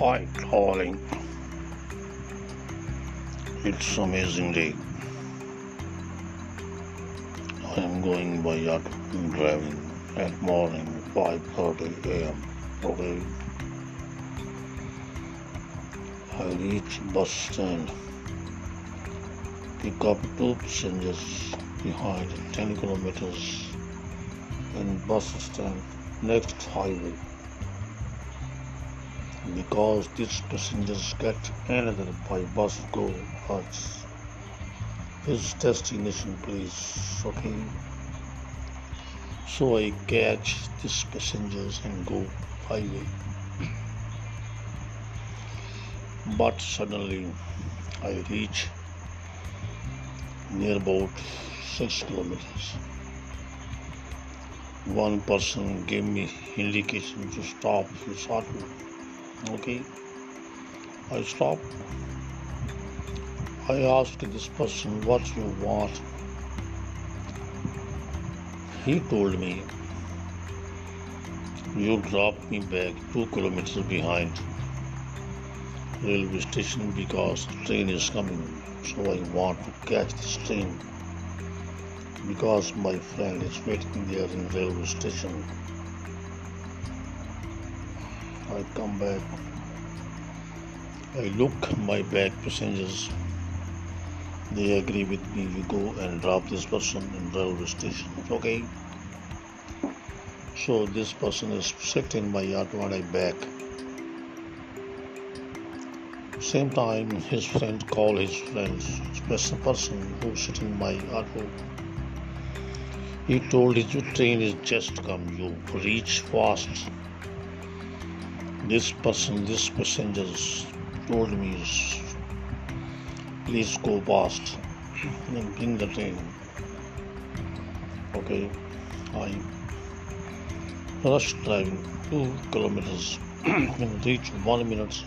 Hi, darling. It's amazing day. I am going by auto driving at morning 5:30 a.m. Okay. I reach bus stand. Pick up two passengers behind 10 kilometers in bus stand next highway because these passengers get another by bus go Hertz. His destination please okay? So I catch these passengers and go highway. But suddenly I reach near about six kilometers. One person gave me indication to stop his auto Okay. I stopped. I asked this person what you want. He told me, You drop me back two kilometers behind railway station because train is coming. So I want to catch this train because my friend is waiting there in railway station. I come back. I look my back passengers. They agree with me. We go and drop this person in railway station. Okay. So this person is sitting in my auto and I back. Same time, his friend call his friends, special person who sitting in my auto. He told his train is just come. You reach fast this person, this passengers told me, please go past and bring the train. Okay, I rushed driving two kilometers and reached one minute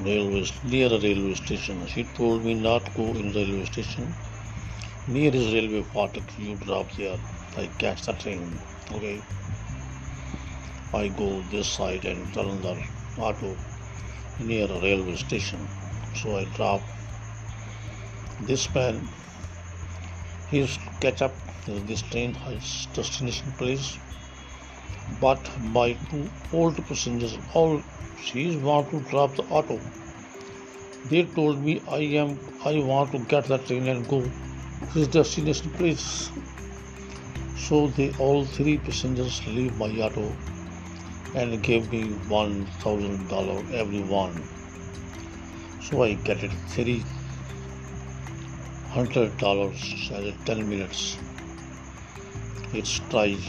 railway near a railway station. She told me not go in the railway station. Near is railway fatak, you drop here. I catch the train. Okay. I go this side and turn the auto near a railway station. So I drop this man. He's catch up this train his destination place. But my two old passengers all she's want to drop the auto. They told me I am I want to get the train and go his destination place. So they all three passengers leave my auto and gave me one thousand dollar every one. So I get it three hundred dollars as ten minutes. It's tried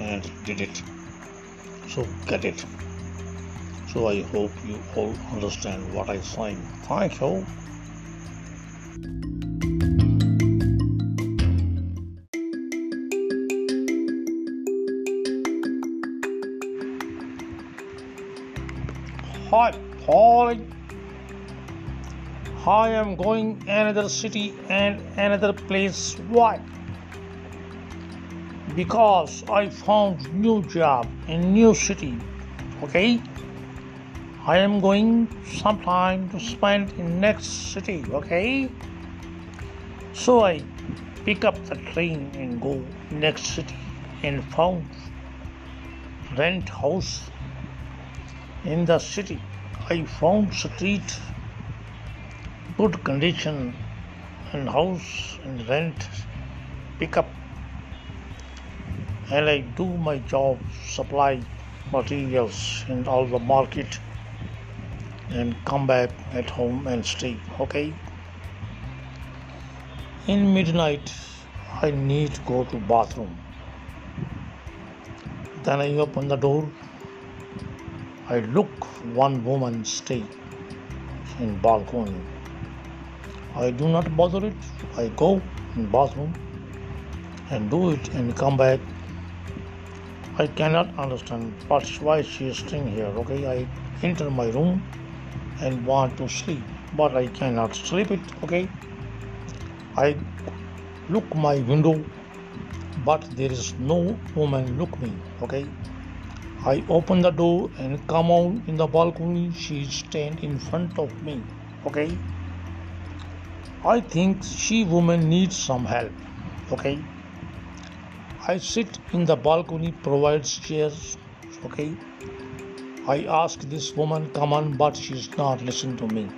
and did it. So get it. So I hope you all understand what I signed. Thank you. Hi, Paul. I am going another city and another place. Why? Because I found new job in new city. Okay. I am going sometime to spend in next city. Okay. So I pick up the train and go next city and found rent house in the city. I found street good condition and house and rent pick up and I do my job supply materials in all the market and come back at home and stay okay in midnight I need to go to bathroom then I open the door I look one woman stay in balcony. I do not bother it. I go in bathroom and do it and come back. I cannot understand why she is staying here. Okay, I enter my room and want to sleep, but I cannot sleep it. Okay, I look my window, but there is no woman look me. Okay, I open the door and come out in the balcony. She stand in front of me. Okay. I think she woman needs some help. Okay. I sit in the balcony, provides chairs. Okay. I ask this woman come on, but she's not listen to me.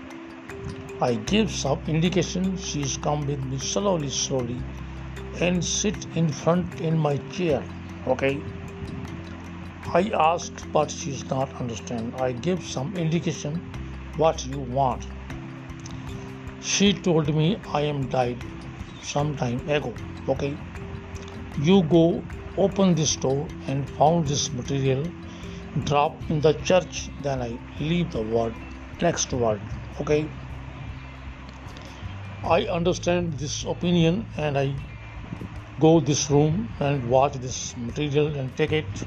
I give some indication she's come with me slowly, slowly, and sit in front in my chair. Okay. I asked, but she she's not understand. I give some indication what you want. She told me I am died some time ago. Okay. You go open this door and found this material, drop in the church, then I leave the word next word. Okay. I understand this opinion and I go this room and watch this material and take it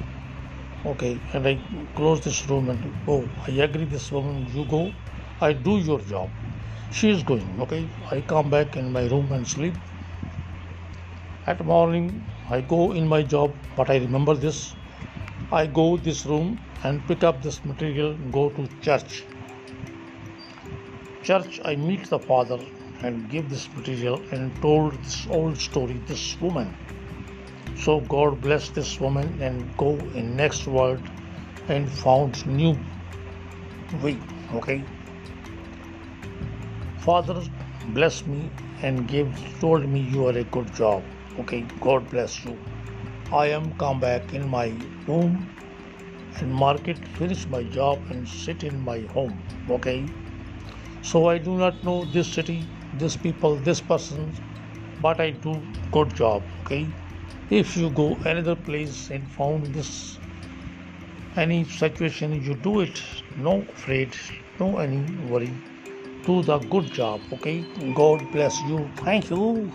okay and i close this room and go i agree this woman you go. I do your job. She is going okay? I come back in my room and sleep. At morning i go in my job but i remember this. I go this room and pick up this material go to church. Church i meet the father and give this material and told this old story this woman so God blessed this woman and go in next world and found new way. Okay. Father bless me and gave told me you are a good job. Okay, God bless you. I am come back in my room and market, finish my job and sit in my home. Okay. So I do not know this city, this people, this person, but I do good job. Okay if you go another place and found this any situation you do it. No afraid no any worry. Do the good job okay? God bless you. Thank you